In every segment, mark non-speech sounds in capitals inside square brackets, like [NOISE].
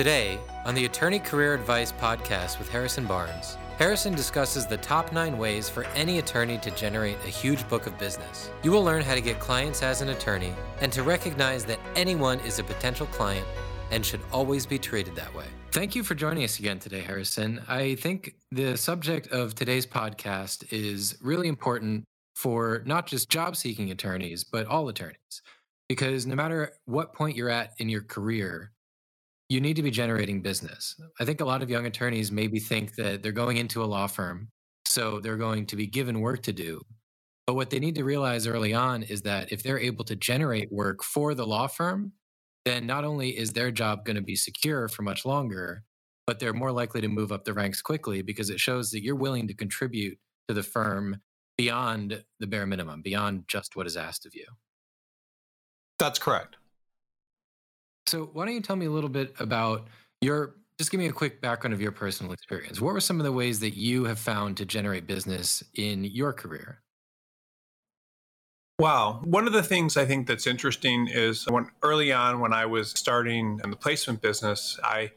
Today, on the Attorney Career Advice podcast with Harrison Barnes, Harrison discusses the top nine ways for any attorney to generate a huge book of business. You will learn how to get clients as an attorney and to recognize that anyone is a potential client and should always be treated that way. Thank you for joining us again today, Harrison. I think the subject of today's podcast is really important for not just job seeking attorneys, but all attorneys. Because no matter what point you're at in your career, you need to be generating business. I think a lot of young attorneys maybe think that they're going into a law firm, so they're going to be given work to do. But what they need to realize early on is that if they're able to generate work for the law firm, then not only is their job going to be secure for much longer, but they're more likely to move up the ranks quickly because it shows that you're willing to contribute to the firm beyond the bare minimum, beyond just what is asked of you. That's correct. So, why don't you tell me a little bit about your just give me a quick background of your personal experience. What were some of the ways that you have found to generate business in your career? Wow. One of the things I think that's interesting is when early on when I was starting in the placement business, I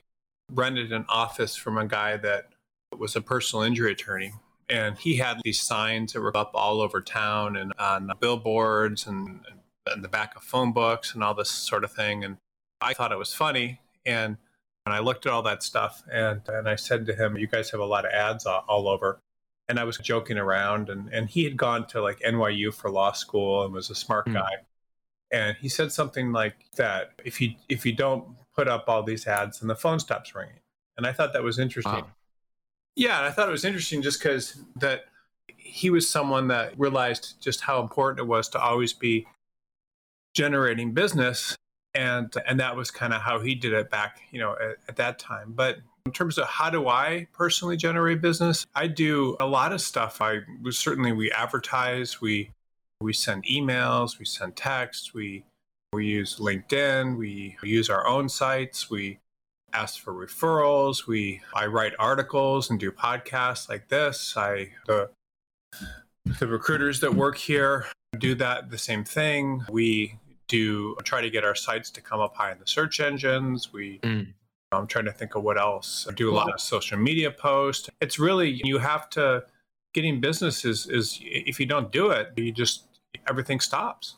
rented an office from a guy that was a personal injury attorney. And he had these signs that were up all over town and on billboards and, and the back of phone books and all this sort of thing. And I thought it was funny. And and I looked at all that stuff and, and I said to him, You guys have a lot of ads all, all over. And I was joking around. And, and he had gone to like NYU for law school and was a smart mm. guy. And he said something like that if you if you don't put up all these ads, then the phone stops ringing. And I thought that was interesting. Wow. Yeah, and I thought it was interesting just because that he was someone that realized just how important it was to always be generating business and and that was kind of how he did it back you know at, at, that time. But in terms of how do i personally generate business i do a lot of stuff. I certainly we advertise we we send emails we send texts we we use linkedin we use our own sites we ask for referrals we i write articles and do podcasts like this. I the the recruiters that work here do that the same thing. We do try to get our sites to come up high in the search engines. We mm. I'm trying to think of what else. I do a lot of social media posts. It's really you have to getting business is, is if you don't do it, you just everything stops.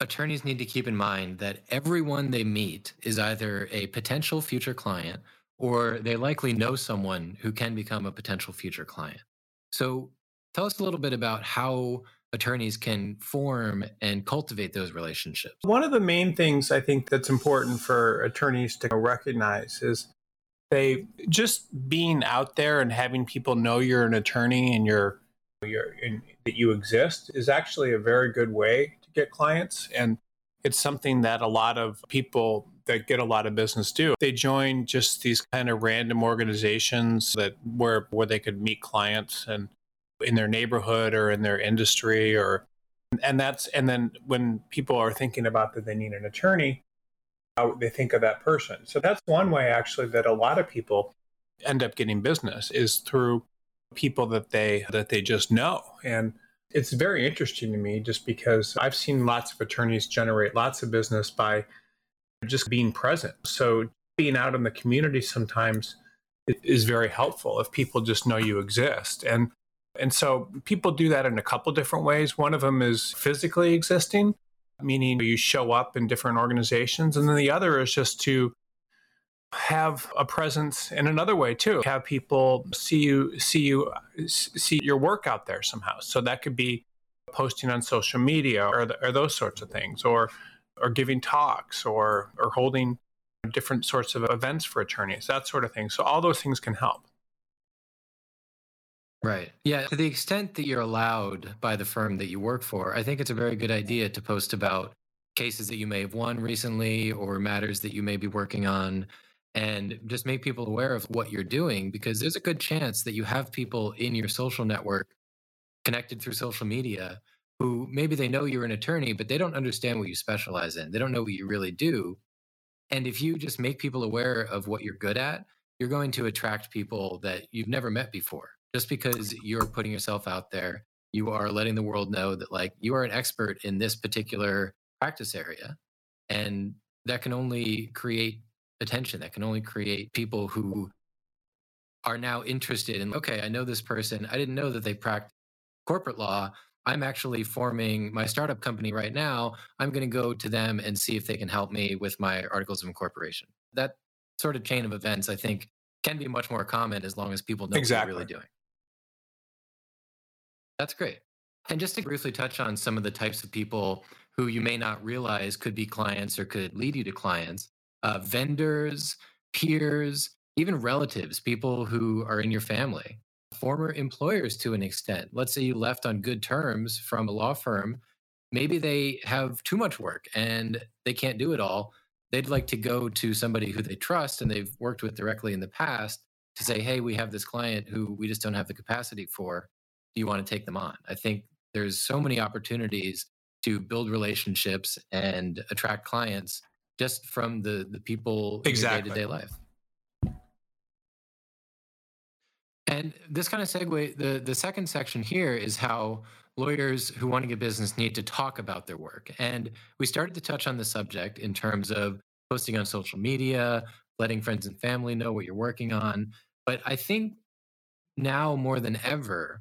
Attorneys need to keep in mind that everyone they meet is either a potential future client or they likely know someone who can become a potential future client. So tell us a little bit about how attorneys can form and cultivate those relationships? One of the main things I think that's important for attorneys to recognize is they just being out there and having people know you're an attorney and you're, you're that you exist is actually a very good way to get clients and it's something that a lot of people that get a lot of business do. They join just these kind of random organizations that where where they could meet clients and in their neighborhood or in their industry or and that's and then when people are thinking about that they need an attorney how they think of that person. So that's one way actually that a lot of people end up getting business is through people that they that they just know. And it's very interesting to me just because i've seen lots of attorneys generate lots of business by just being present. So being out in the community sometimes is very helpful if people just know you exist. And and so people do that in a couple different ways. One of them is physically existing, meaning you show up in different organizations. And then the other is just to have a presence in another way too have people see you see you see your work out there somehow so that could be posting on social media or, the, or those sorts of things or or giving talks or or holding different sorts of events for attorneys that sort of thing so all those things can help Right. Yeah. To the extent that you're allowed by the firm that you work for, I think it's a very good idea to post about cases that you may have won recently or matters that you may be working on and just make people aware of what you're doing because there's a good chance that you have people in your social network connected through social media who maybe they know you're an attorney, but they don't understand what you specialize in. They don't know what you really do. And if you just make people aware of what you're good at, you're going to attract people that you've never met before just because you're putting yourself out there, you are letting the world know that like you are an expert in this particular practice area. And that can only create attention, that can only create people who are now interested in, okay, I know this person. I didn't know that they practice corporate law. I'm actually forming my startup company right now. I'm going to go to them and see if they can help me with my articles of incorporation. That sort of chain of events, I think, can be much more common as long as people know exactly. what they're really doing. That's great. And just to briefly touch on some of the types of people who you may not realize could be clients or could lead you to clients uh, vendors, peers, even relatives, people who are in your family, former employers to an extent. Let's say you left on good terms from a law firm. Maybe they have too much work and they can't do it all. They'd like to go to somebody who they trust and they've worked with directly in the past to say, hey, we have this client who we just don't have the capacity for. You want to take them on? I think there's so many opportunities to build relationships and attract clients just from the the people exactly. in your day-to-day life. And this kind of segue, the, the second section here is how lawyers who want to get business need to talk about their work. And we started to touch on the subject in terms of posting on social media, letting friends and family know what you're working on. But I think now more than ever,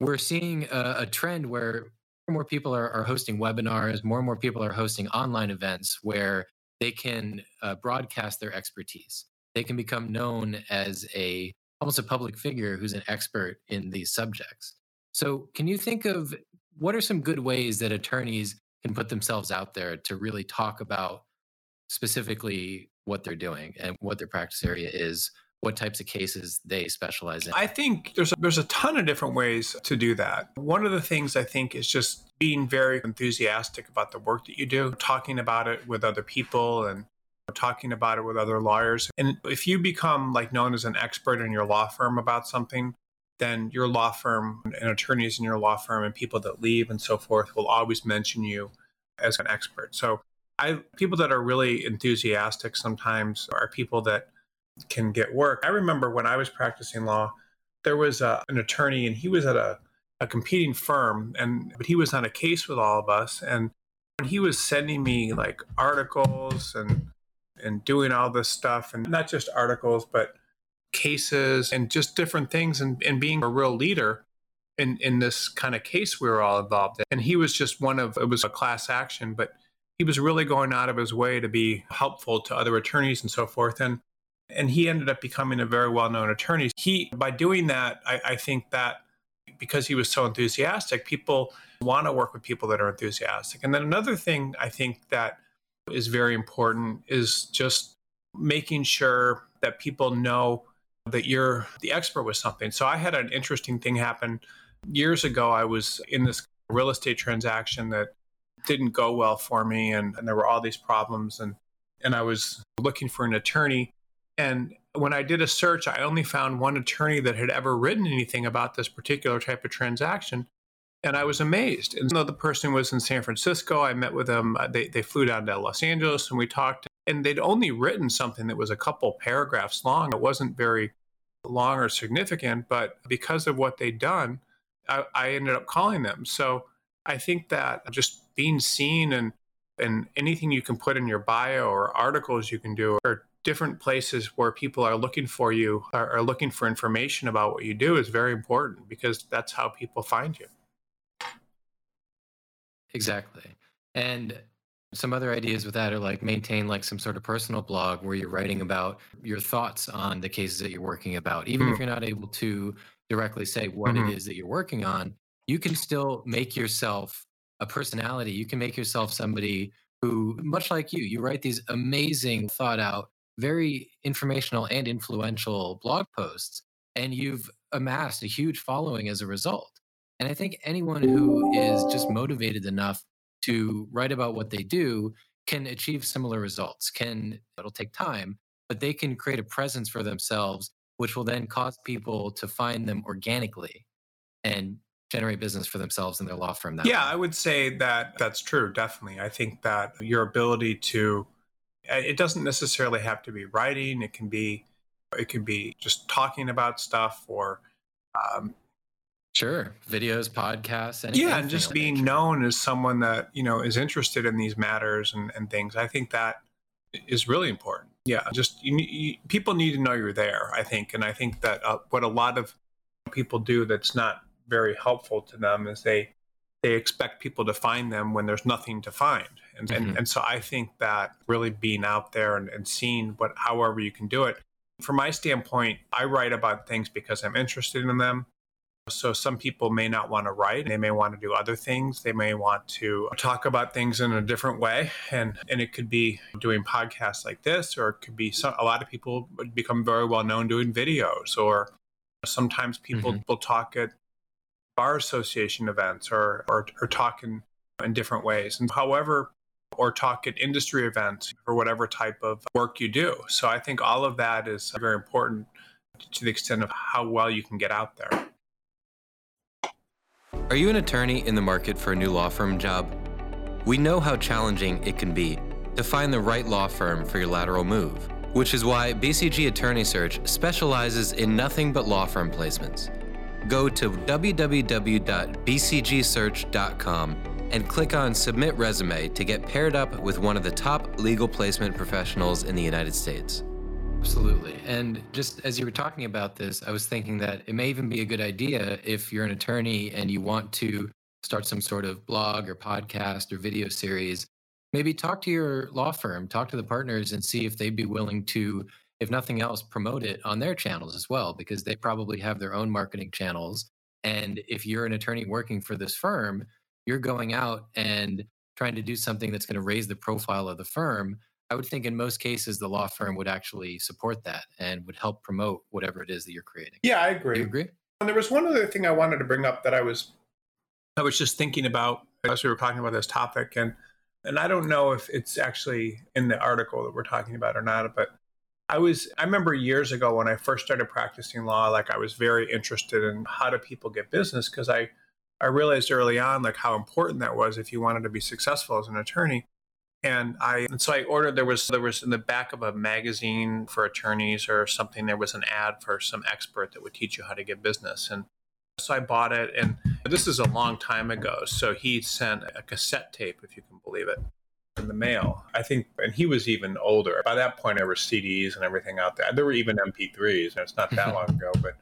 we're seeing a, a trend where more people are, are, hosting webinars, more and more people are hosting online events where they can uh, broadcast their expertise. They can become known as a almost a public figure who's an expert in these subjects. So, can you think of what are some good ways that attorneys can put themselves out there to really talk about specifically what they're doing and what their practice area is what types of cases they specialize in? I think there's a, there's a ton of different ways to do that. One of the things I think is just being very enthusiastic about the work that you do, talking about it with other people and talking about it with other lawyers. And if you become like known as an expert in your law firm about something, then your law firm and attorneys in your law firm and people that leave and so forth will always mention you as an expert. So I people that are really enthusiastic sometimes are people that can get work. I remember when I was practicing law, there was a, an attorney and he was at a, a competing firm and but he was on a case with all of us and when he was sending me like articles and and doing all this stuff and not just articles but cases and just different things and, and being a real leader in in this kind of case we were all involved in and he was just one of it was a class action but he was really going out of his way to be helpful to other attorneys and so forth and and he ended up becoming a very well-known attorney he by doing that i, I think that because he was so enthusiastic people want to work with people that are enthusiastic and then another thing i think that is very important is just making sure that people know that you're the expert with something. So I had an interesting thing happen years ago. I was in this real estate transaction that didn't go well for me and, and there were all these problems and and I was looking for an attorney and when I did a search I only found one attorney that had ever written anything about this particular type of transaction and I was amazed. And the person was in San Francisco. I met with them. Uh, they, they flew down to Los Angeles and we talked. And they'd only written something that was a couple paragraphs long. It wasn't very long or significant, but because of what they'd done, I, I ended up calling them. So I think that just being seen and and anything you can put in your bio or articles you can do or different places where people are looking for you are, are looking for information about what you do is very important because that's how people find you. Exactly. And some other ideas with that are like maintain like some sort of personal blog where you're writing about your thoughts on the cases that you're working about. Even mm. if you're not able to directly say what mm-hmm. it is that you're working on, you can still make yourself a personality. You can make yourself somebody who, much like you, you write these amazing, thought out, very informational and influential blog posts, and you've amassed a huge following as a result. And I think anyone who is just motivated enough to write about what they do can achieve similar results. Can it'll take time, but they can create a presence for themselves, which will then cause people to find them organically and generate business for themselves and their law firm. yeah, way. I would say that that's true. Definitely, I think that your ability to it doesn't necessarily have to be writing. It can be it can be just talking about stuff or um, Sure. Videos, podcasts, Yeah, and just being nature. known as someone that, you know, is interested in these matters and, and things. I think that is really important. Yeah, just you, you, people need to know you're there, I think. And I think that uh, what a lot of people do that's not very helpful to them is they they expect people to find them when there's nothing to find. And, mm-hmm. and, and, so I think that really being out there and, and seeing what, however you can do it. From my standpoint, I write about things because I'm interested in them. So some people may not want to write. They may want to do other things. They may want to talk about things in a different way. And, and it could be doing podcasts like this, or it could be some, a lot of people would become very well known doing videos, or sometimes people mm-hmm. will talk at bar association events or, or, or talk in, in different ways. And however, or talk at industry events or whatever type of work you do. So I think all of that is very important to the extent of how well you can get out there. Are you an attorney in the market for a new law firm job? We know how challenging it can be to find the right law firm for your lateral move, which is why BCG Attorney Search specializes in nothing but law firm placements. Go to www.bcgsearch.com and click on Submit Resume to get paired up with one of the top legal placement professionals in the United States. Absolutely. And just as you were talking about this, I was thinking that it may even be a good idea if you're an attorney and you want to start some sort of blog or podcast or video series. Maybe talk to your law firm, talk to the partners, and see if they'd be willing to, if nothing else, promote it on their channels as well, because they probably have their own marketing channels. And if you're an attorney working for this firm, you're going out and trying to do something that's going to raise the profile of the firm I would think in most cases the law firm would actually support that and would help promote whatever it is that you're creating. Yeah, I agree. You agree? And there was one other thing I wanted to bring up that I was I was just thinking about as we were talking about this topic and and I don't know if it's actually in the article that we're talking about or not, but I was I remember years ago when I first started practicing law, like I was very interested in how do people get business because I I realized early on like how important that was if you wanted to be successful as an attorney. And I and so I ordered there was there was in the back of a magazine for attorneys or something there was an ad for some expert that would teach you how to get business. And so I bought it and this is a long time ago so he sent a cassette tape if you can believe it in the mail. I think and he was even older. By that point there were CDs and everything out there. There were even MP3s and it's not that [LAUGHS] long ago but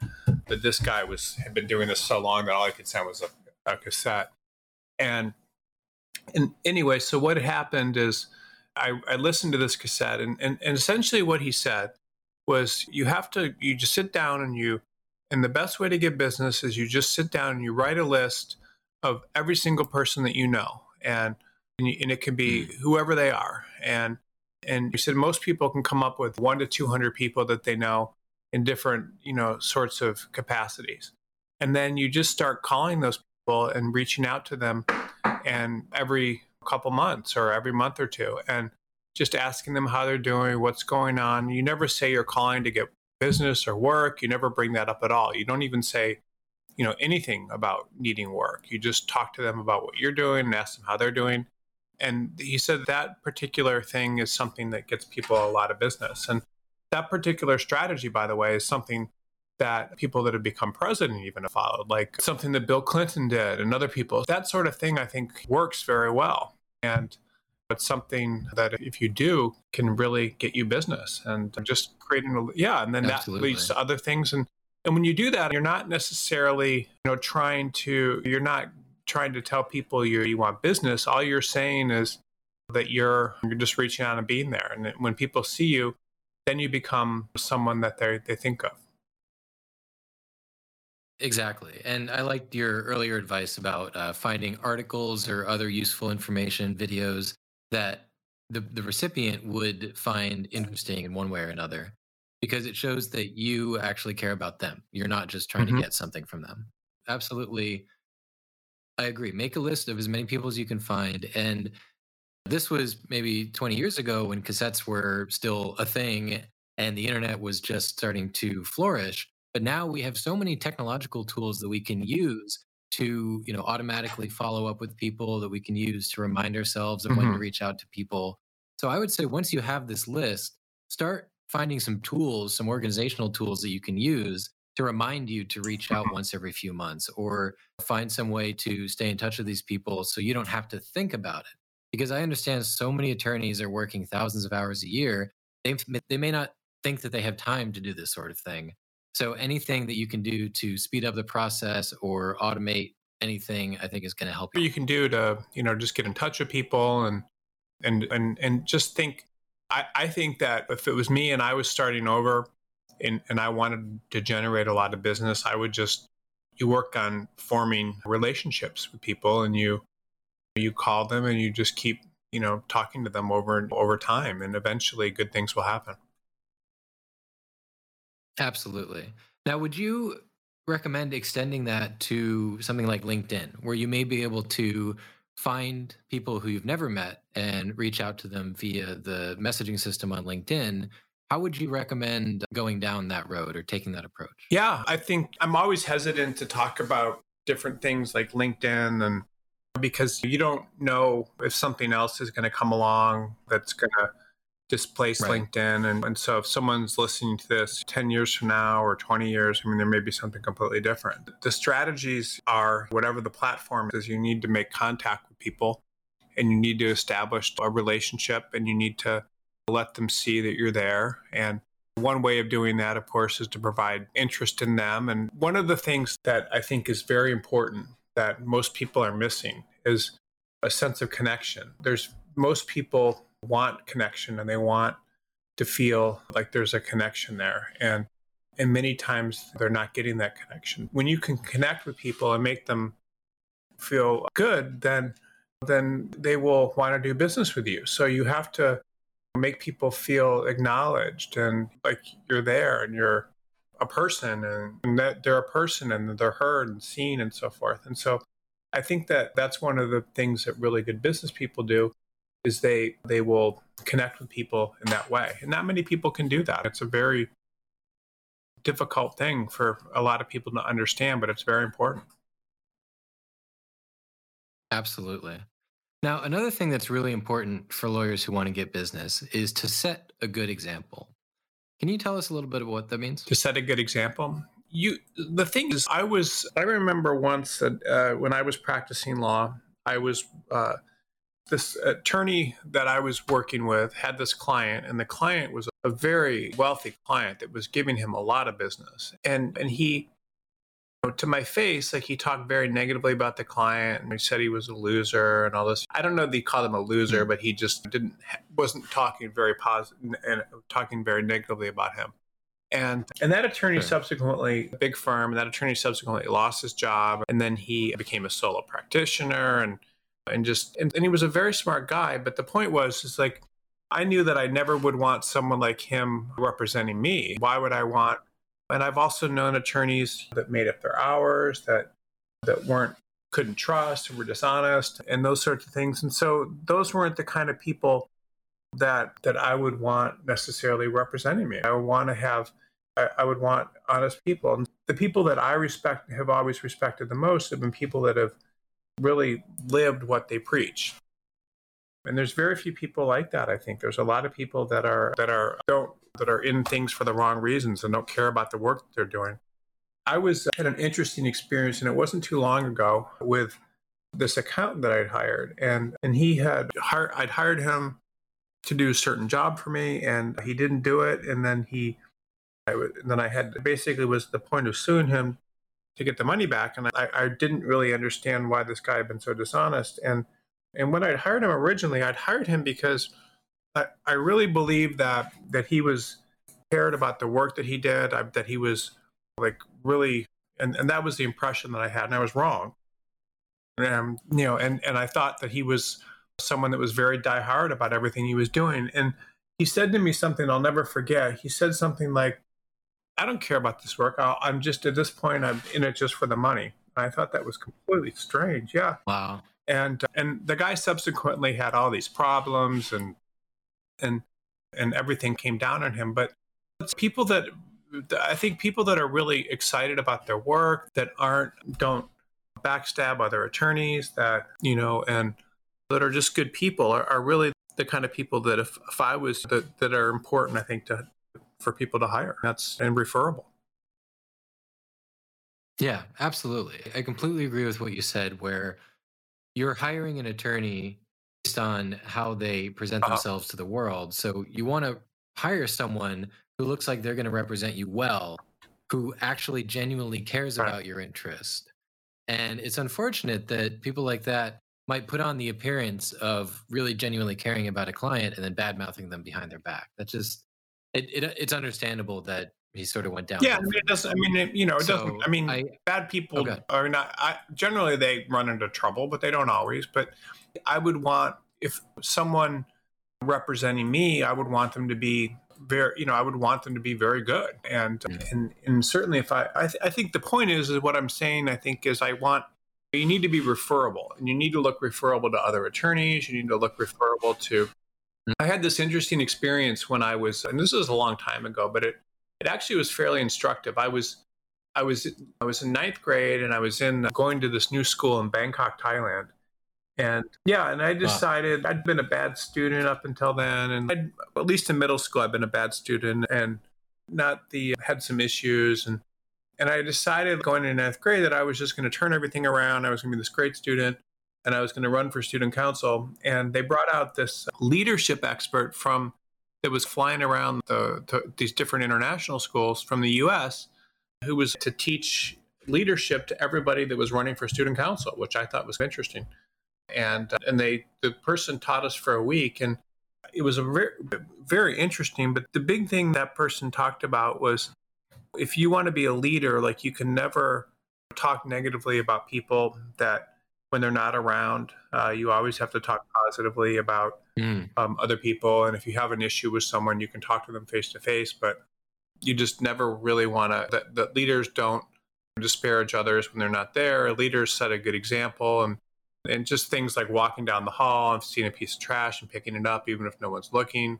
but this guy was had been doing this so long that all I could send was a, a cassette and and anyway, so what happened is I, I listened to this cassette, and, and, and essentially what he said was you have to, you just sit down and you, and the best way to get business is you just sit down and you write a list of every single person that you know. And, and, you, and it can be hmm. whoever they are. And, and he said most people can come up with one to 200 people that they know in different, you know, sorts of capacities. And then you just start calling those people and reaching out to them and every couple months or every month or two and just asking them how they're doing, what's going on. You never say you're calling to get business or work. You never bring that up at all. You don't even say, you know, anything about needing work. You just talk to them about what you're doing and ask them how they're doing. And he said that particular thing is something that gets people a lot of business. And that particular strategy, by the way, is something that people that have become president even have followed, like something that Bill Clinton did and other people. That sort of thing, I think, works very well. And it's something that if you do can really get you business and just creating a, yeah and then Absolutely. that leads to other things and and when you do that you're not necessarily you know trying to you're not trying to tell people you you want business all you're saying is that you're you're just reaching out and being there and when people see you then you become someone that they they think of Exactly. And I liked your earlier advice about uh, finding articles or other useful information, videos that the, the recipient would find interesting in one way or another, because it shows that you actually care about them. You're not just trying mm-hmm. to get something from them. Absolutely. I agree. Make a list of as many people as you can find. And this was maybe 20 years ago when cassettes were still a thing and the internet was just starting to flourish but now we have so many technological tools that we can use to, you know, automatically follow up with people that we can use to remind ourselves of mm-hmm. when to mm-hmm. reach out to people. So I would say once you have this list, start finding some tools, some organizational tools that you can use to remind you to reach out once every few months or find some way to stay in touch with these people so you don't have to think about it. Because I understand so many attorneys are working thousands of hours a year they they may not think that they have time to do this sort of thing. So anything that you can do to speed up the process or automate anything, I think is going to help you. You can do to you know just get in touch with people and and and and just think. I, I think that if it was me and I was starting over, and and I wanted to generate a lot of business, I would just you work on forming relationships with people and you you call them and you just keep you know talking to them over and over time and eventually good things will happen absolutely now would you recommend extending that to something like linkedin where you may be able to find people who you've never met and reach out to them via the messaging system on linkedin how would you recommend going down that road or taking that approach? Yeah, I think I'm always hesitant to talk about different things like LinkedIn and because you don't know if something else is going to come along that's going to displace right. LinkedIn. And, and so if someone's listening to this 10 years from now or 20 years, I mean, there may be something completely different. The strategies are whatever the platform is, you need to make contact with people and you need to establish a relationship and you need to let them see that you're there. And one way of doing that, of course, is to provide interest in them. And one of the things that I think is very important that most people are missing is a sense of connection. There's most people want connection and they want to feel like there's a connection there. And and many times they're not getting that connection. When you can connect with people and make them feel good, then then they will want to do business with you. So you have to make people feel acknowledged and like you're there and you're a person and, and that they're a person and they're heard and seen and so forth. And so I think that that's one of the things that really good business people do is they they will connect with people in that way. And not many people can do that. It's a very difficult thing for a lot of people to understand, but it's very important. Absolutely. Now, another thing that's really important for lawyers who want to get business is to set a good example. Can you tell us a little bit of what that means? To set a good example? You the thing is I was I remember once that uh, when I was practicing law, I was uh, this attorney that I was working with had this client, and the client was a very wealthy client that was giving him a lot of business. And and he to my face, like he talked very negatively about the client and he said he was a loser and all this. I don't know that he called him a loser, mm-hmm. but he just didn't wasn't talking very positive and talking very negatively about him. And and that attorney subsequently, big firm, and that attorney subsequently lost his job, and then he became a solo practitioner and and just and, and he was a very smart guy. But the point was, is like I knew that I never would want someone like him representing me. Why would I want and I've also known attorneys that made up their hours, that that weren't couldn't trust, were dishonest, and those sorts of things. And so those weren't the kind of people that that I would want necessarily representing me. I would want to have I, I would want honest people. And the people that I respect have always respected the most have been people that have really lived what they preach. And there's very few people like that. I think there's a lot of people that are that are don't that are in things for the wrong reasons and don't care about the work they're doing. I was uh, had an interesting experience, and it wasn't too long ago with this accountant that I'd hired, and and he had hired, I'd hired him to do a certain job for me, and he didn't do it, and then he, I would, then I had basically was the point of suing him to get the money back, and I, I didn't really understand why this guy had been so dishonest, and and when I'd hired him originally, I'd hired him because I, I really believed that that he was cared about the work that he did, I, that he was like really, and, and that was the impression that I had, and I was wrong. And you know, and and I thought that he was someone that was very diehard about everything he was doing. And he said to me something I'll never forget. He said something like, "I don't care about this work. i am just at this point, I'm in it just for the money." I thought that was completely strange. Yeah. Wow. And uh, and the guy subsequently had all these problems and and and everything came down on him. But it's people that I think people that are really excited about their work that aren't don't backstab other attorneys that you know and that are just good people are, are really the kind of people that if, if I was that, that are important I think to for people to hire that's and referable. Yeah, absolutely. I completely agree with what you said where you're hiring an attorney based on how they present uh-huh. themselves to the world. So you want to hire someone who looks like they're going to represent you well, who actually genuinely cares right. about your interest. And it's unfortunate that people like that might put on the appearance of really genuinely caring about a client and then bad mouthing them behind their back. That's just it, it, it's understandable that he sort of went down. Yeah, I mean, it doesn't. I mean, it, you know, it so doesn't. I mean, I, bad people okay. are not. I, generally, they run into trouble, but they don't always. But I would want if someone representing me, I would want them to be very. You know, I would want them to be very good. And mm. and and certainly, if I, I, th- I think the point is, is what I'm saying. I think is I want you need to be referable, and you need to look referable to other attorneys. You need to look referable to. Mm-hmm. I had this interesting experience when I was, and this was a long time ago, but it it actually was fairly instructive. I was I was I was in ninth grade and I was in going to this new school in Bangkok, Thailand. And yeah, and I decided wow. I'd been a bad student up until then, and I'd, at least in middle school, I'd been a bad student and not the had some issues, and and I decided going into ninth grade that I was just going to turn everything around. I was going to be this great student, and I was going to run for student council. And they brought out this leadership expert from that was flying around the, these different international schools from the US who was to teach leadership to everybody that was running for student council, which I thought was interesting. And uh, and they the person taught us for a week and it was a very, very interesting but the big thing that person talked about was if you want to be a leader like you can never talk negatively about people that when they're not around. Uh, you always have to talk positively about mm. um, other people. And if you have an issue with someone, you can talk to them face to face. But you just never really want to, that, that leaders don't disparage others when they're not there. Leaders set a good example. And, and just things like walking down the hall and seeing a piece of trash and picking it up, even if no one's looking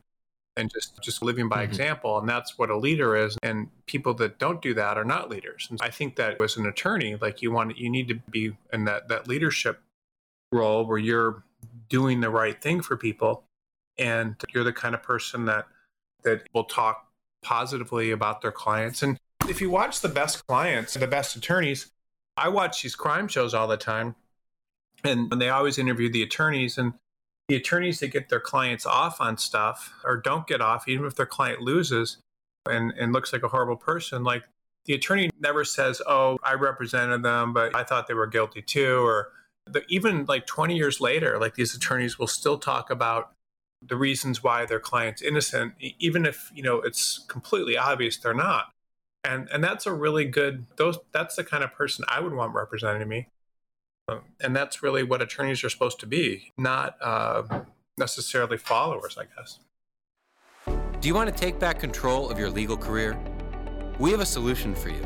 and just just living by mm-hmm. example and that's what a leader is and people that don't do that are not leaders and i think that as an attorney like you want you need to be in that that leadership role where you're doing the right thing for people and you're the kind of person that that will talk positively about their clients and if you watch the best clients the best attorneys i watch these crime shows all the time and, and they always interview the attorneys and the attorneys that get their clients off on stuff or don't get off, even if their client loses and, and looks like a horrible person, like the attorney never says, Oh, I represented them, but I thought they were guilty too. Or the, even like 20 years later, like these attorneys will still talk about the reasons why their client's innocent, even if, you know, it's completely obvious they're not. And, and that's a really good, those, that's the kind of person I would want representing me. And that's really what attorneys are supposed to be, not uh, necessarily followers, I guess. Do you want to take back control of your legal career? We have a solution for you.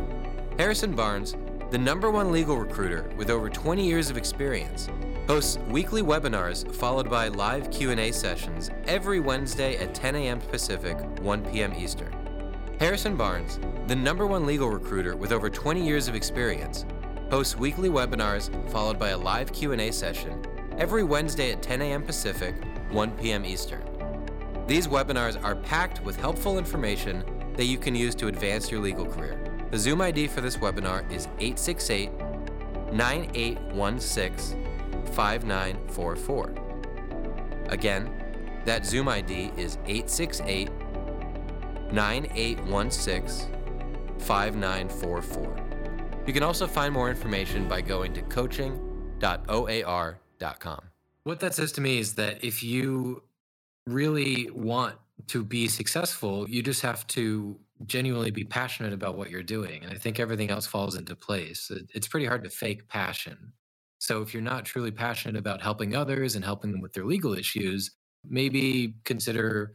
Harrison Barnes, the number one legal recruiter with over 20 years of experience, hosts weekly webinars followed by live Q&A sessions every Wednesday at 10 a.m. Pacific, 1 p.m. Eastern. Harrison Barnes, the number one legal recruiter with over 20 years of experience, hosts weekly webinars followed by a live Q&A session every Wednesday at 10 a.m. Pacific, 1 p.m. Eastern. These webinars are packed with helpful information that you can use to advance your legal career. The Zoom ID for this webinar is 868 9816 5944. Again, that Zoom ID is 868 9816 5944. You can also find more information by going to coaching.oar.com. What that says to me is that if you really want to be successful, you just have to genuinely be passionate about what you're doing. And I think everything else falls into place. It's pretty hard to fake passion. So if you're not truly passionate about helping others and helping them with their legal issues, maybe consider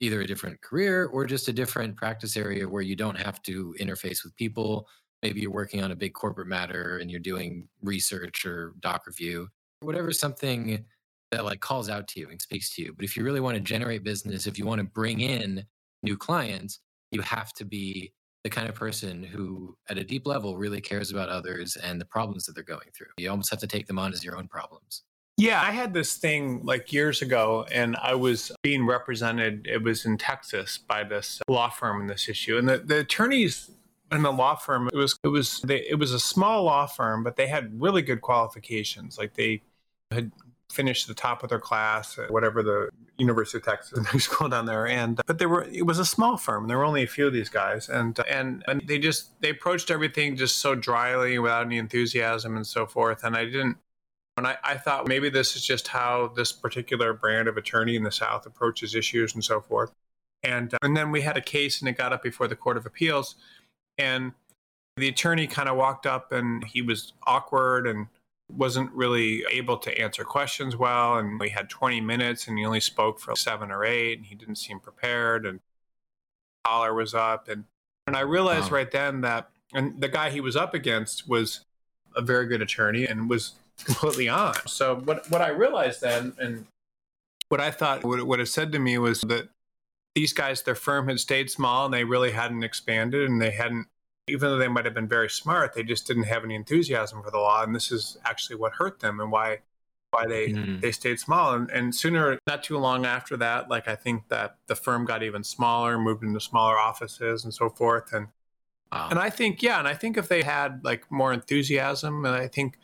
either a different career or just a different practice area where you don't have to interface with people maybe you're working on a big corporate matter and you're doing research or doc review whatever something that like calls out to you and speaks to you but if you really want to generate business if you want to bring in new clients you have to be the kind of person who at a deep level really cares about others and the problems that they're going through you almost have to take them on as your own problems yeah, I had this thing like years ago, and I was being represented. It was in Texas by this law firm in this issue, and the, the attorneys in the law firm it was it was they, it was a small law firm but they had really good qualifications like they had finished the top of their class whatever the University of Texas, [LAUGHS] school down there, and but there were it was a small firm. There were only a few of these guys, and and and they just they approached everything just so dryly without any enthusiasm and so forth. And I didn't. And I, I thought maybe this is just how this particular brand of attorney in the South approaches issues and so forth. And and then we had a case, and it got up before the Court of Appeals, and the attorney kind of walked up, and he was awkward and wasn't really able to answer questions well. And we had 20 minutes and he only spoke for seven or eight and he didn't seem prepared. And collar was up. And, and I realized wow. right then that, and the guy he was up against was a very good attorney and was completely on. So what, what I realized then, and what I thought what, what it said to me was that these guys, their firm had stayed small and they really hadn't expanded and they hadn't even though they might have been very smart, they just didn't have any enthusiasm for the law, and this is actually what hurt them and why why they mm. they stayed small. And, and sooner, not too long after that, like I think that the firm got even smaller, moved into smaller offices and so forth. And wow. and I think yeah, and I think if they had like more enthusiasm, and I think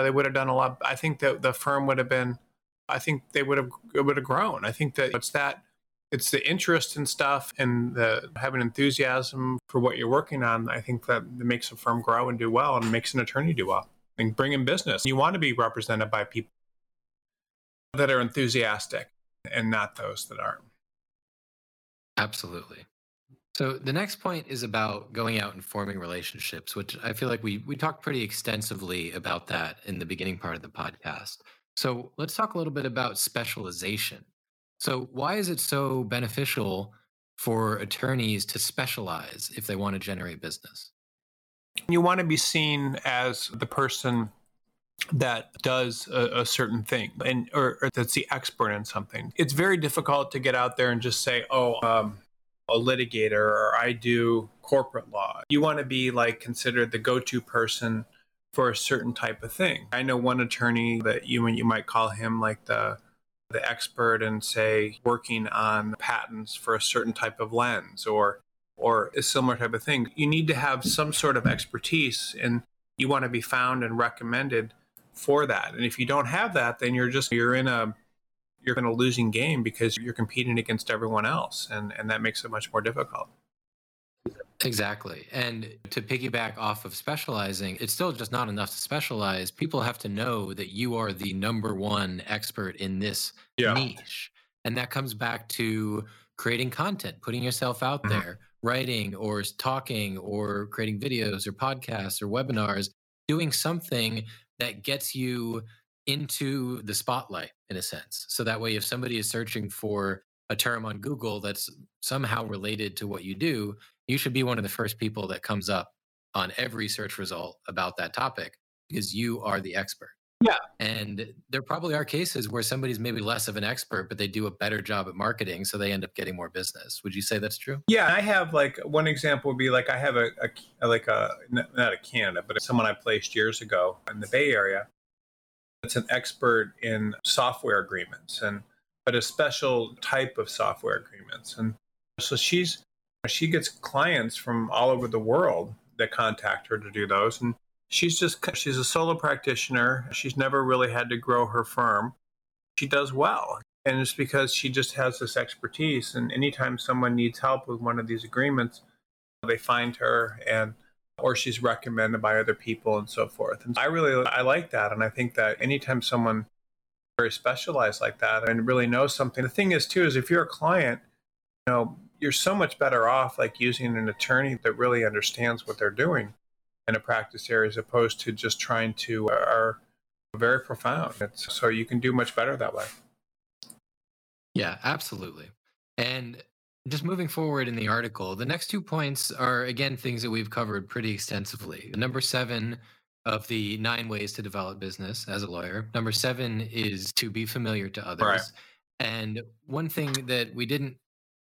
they would have done a lot. I think that the firm would have been. I think they would have it would have grown. I think that it's that it's the interest in stuff and the having enthusiasm for what you're working on. I think that makes a firm grow and do well and makes an attorney do well and bring in business. You want to be represented by people that are enthusiastic and not those that aren't. Absolutely. So the next point is about going out and forming relationships, which I feel like we we talked pretty extensively about that in the beginning part of the podcast. So let's talk a little bit about specialization. So, why is it so beneficial for attorneys to specialize if they want to generate business? You want to be seen as the person that does a, a certain thing and or, or, that's the expert in something. It's very difficult to get out there and just say, "Oh, um, a litigator," or "I do corporate law." You want to be like considered the go-to person for a certain type of thing. I know one attorney that you you might call him like the the expert and say working on patents for a certain type of lens or or a similar type of thing. You need to have some sort of expertise and you want to be found and recommended for that. And if you don't have that, then you're just you're in a you're in a losing game because you're competing against everyone else and, and that makes it much more difficult. Exactly. And to piggyback off of specializing, it's still just not enough to specialize. People have to know that you are the number one expert in this yeah. niche. And that comes back to creating content, putting yourself out mm-hmm. there, writing or talking or creating videos or podcasts or webinars, doing something that gets you into the spotlight in a sense. So that way, if somebody is searching for a term on Google that's somehow related to what you do, you should be one of the first people that comes up on every search result about that topic because you are the expert. Yeah. And there probably are cases where somebody's maybe less of an expert, but they do a better job at marketing. So they end up getting more business. Would you say that's true? Yeah. I have like one example would be like I have a, a like a, not a Canada, but someone I placed years ago in the Bay Area. It's an expert in software agreements and, but a special type of software agreements. And so she's she gets clients from all over the world that contact her to do those. And she's just, she's a solo practitioner. She's never really had to grow her firm. She does well. And it's because she just has this expertise. And anytime someone needs help with one of these agreements, they find her and or she's recommended by other people and so forth. And I really I like that. And I think that anytime someone very specialized like that and really knows something, the thing is too is if you're a client, you know, you're so much better off like using an attorney that really understands what they're doing in a practice area as opposed to just trying to uh, are very profound. It's, so you can do much better that way. Yeah, absolutely. And just moving forward in the article, the next two points are again things that we've covered pretty extensively. Number seven of the nine ways to develop business as a lawyer. Number seven is to be familiar to others. Right. And one thing that we didn't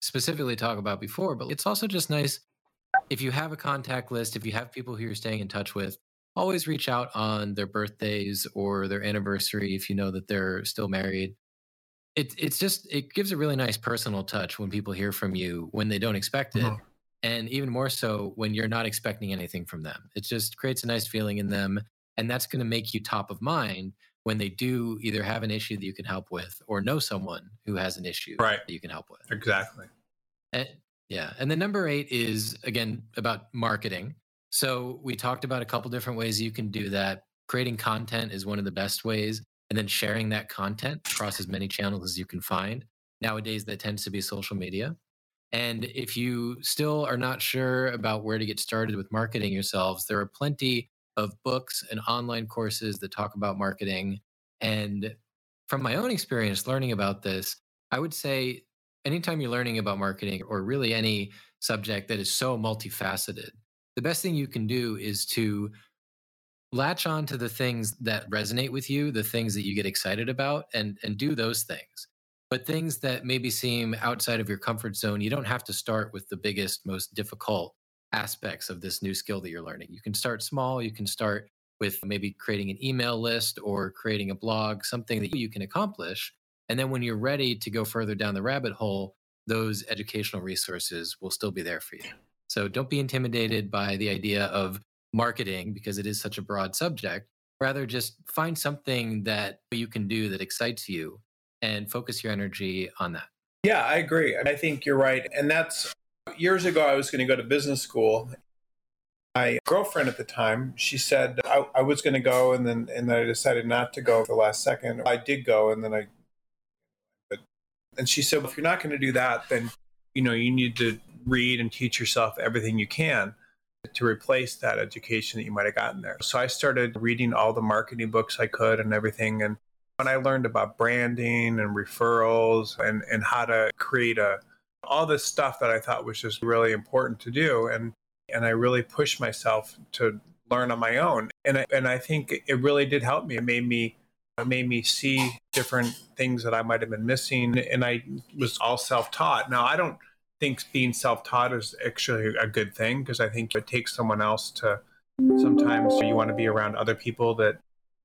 specifically talk about before, but it's also just nice if you have a contact list, if you have people who you're staying in touch with, always reach out on their birthdays or their anniversary if you know that they're still married. It, it's just, it gives a really nice personal touch when people hear from you when they don't expect it. Mm-hmm. And even more so when you're not expecting anything from them. It just creates a nice feeling in them. And that's going to make you top of mind when they do either have an issue that you can help with or know someone who has an issue right. that you can help with. Exactly. And, yeah. And the number eight is again about marketing. So we talked about a couple different ways you can do that. Creating content is one of the best ways, and then sharing that content across as many channels as you can find. Nowadays, that tends to be social media. And if you still are not sure about where to get started with marketing yourselves, there are plenty of books and online courses that talk about marketing. And from my own experience learning about this, I would say anytime you're learning about marketing or really any subject that is so multifaceted, the best thing you can do is to latch on to the things that resonate with you, the things that you get excited about, and, and do those things. But things that maybe seem outside of your comfort zone, you don't have to start with the biggest, most difficult aspects of this new skill that you're learning. You can start small, you can start with maybe creating an email list or creating a blog, something that you can accomplish. And then when you're ready to go further down the rabbit hole, those educational resources will still be there for you. So don't be intimidated by the idea of marketing because it is such a broad subject. Rather, just find something that you can do that excites you and focus your energy on that. Yeah, I agree. I think you're right. And that's years ago, I was going to go to business school. My girlfriend at the time, she said I, I was going to go, and then and then I decided not to go the last second. I did go, and then I, but, and she said, well, if you're not going to do that, then you know you need to read and teach yourself everything you can to replace that education that you might have gotten there. So I started reading all the marketing books I could and everything, and when I learned about branding and referrals and and how to create a all this stuff that I thought was just really important to do. And, and I really pushed myself to learn on my own. And I, and I think it really did help me. It made me, it made me see different things that I might have been missing. And I was all self taught. Now, I don't think being self taught is actually a good thing because I think it takes someone else to sometimes you want to be around other people that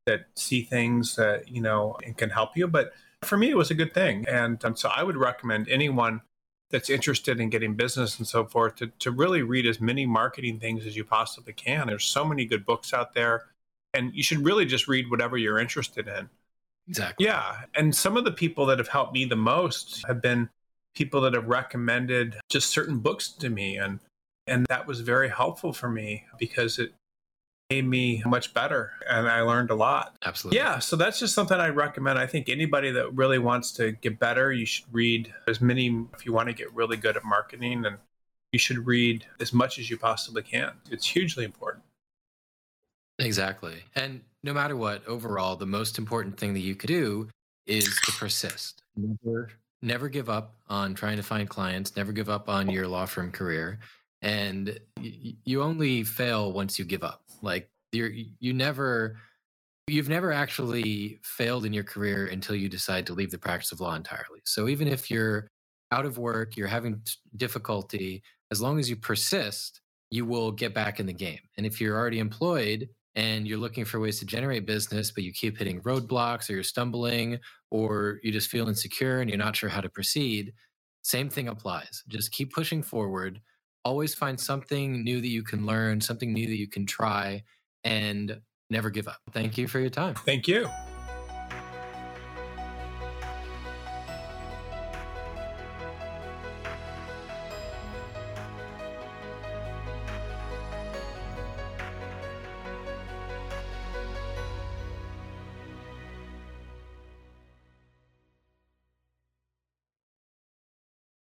that see things that you know and can help you but for me it was a good thing and um, so i would recommend anyone that's interested in getting business and so forth to, to really read as many marketing things as you possibly can. There's so many good books out there, and you should really just read whatever you're interested in. Exactly. Yeah. And some of the people that have helped me the most have been people that have recommended just certain books to me and and that was very helpful for me because it made me much better and I learned a lot. Absolutely. Yeah, so that's just something I recommend. I think anybody that really wants to get better, you should read as many if you want to get really good at marketing and you should read as much as you possibly can. It's hugely important. Exactly. And no matter what, overall, the most important thing that you could do is to persist. Never never give up on trying to find clients, never give up on your law firm career and you only fail once you give up. Like you're you never you've never actually failed in your career until you decide to leave the practice of law entirely. So even if you're out of work you're having difficulty as long as you persist you will get back in the game. And if you're already employed and you're looking for ways to generate business but you keep hitting roadblocks or you're stumbling or you just feel insecure and you're not sure how to proceed same thing applies. Just keep pushing forward always find something new that you can learn, something new that you can try, and never give up. Thank you for your time. Thank you.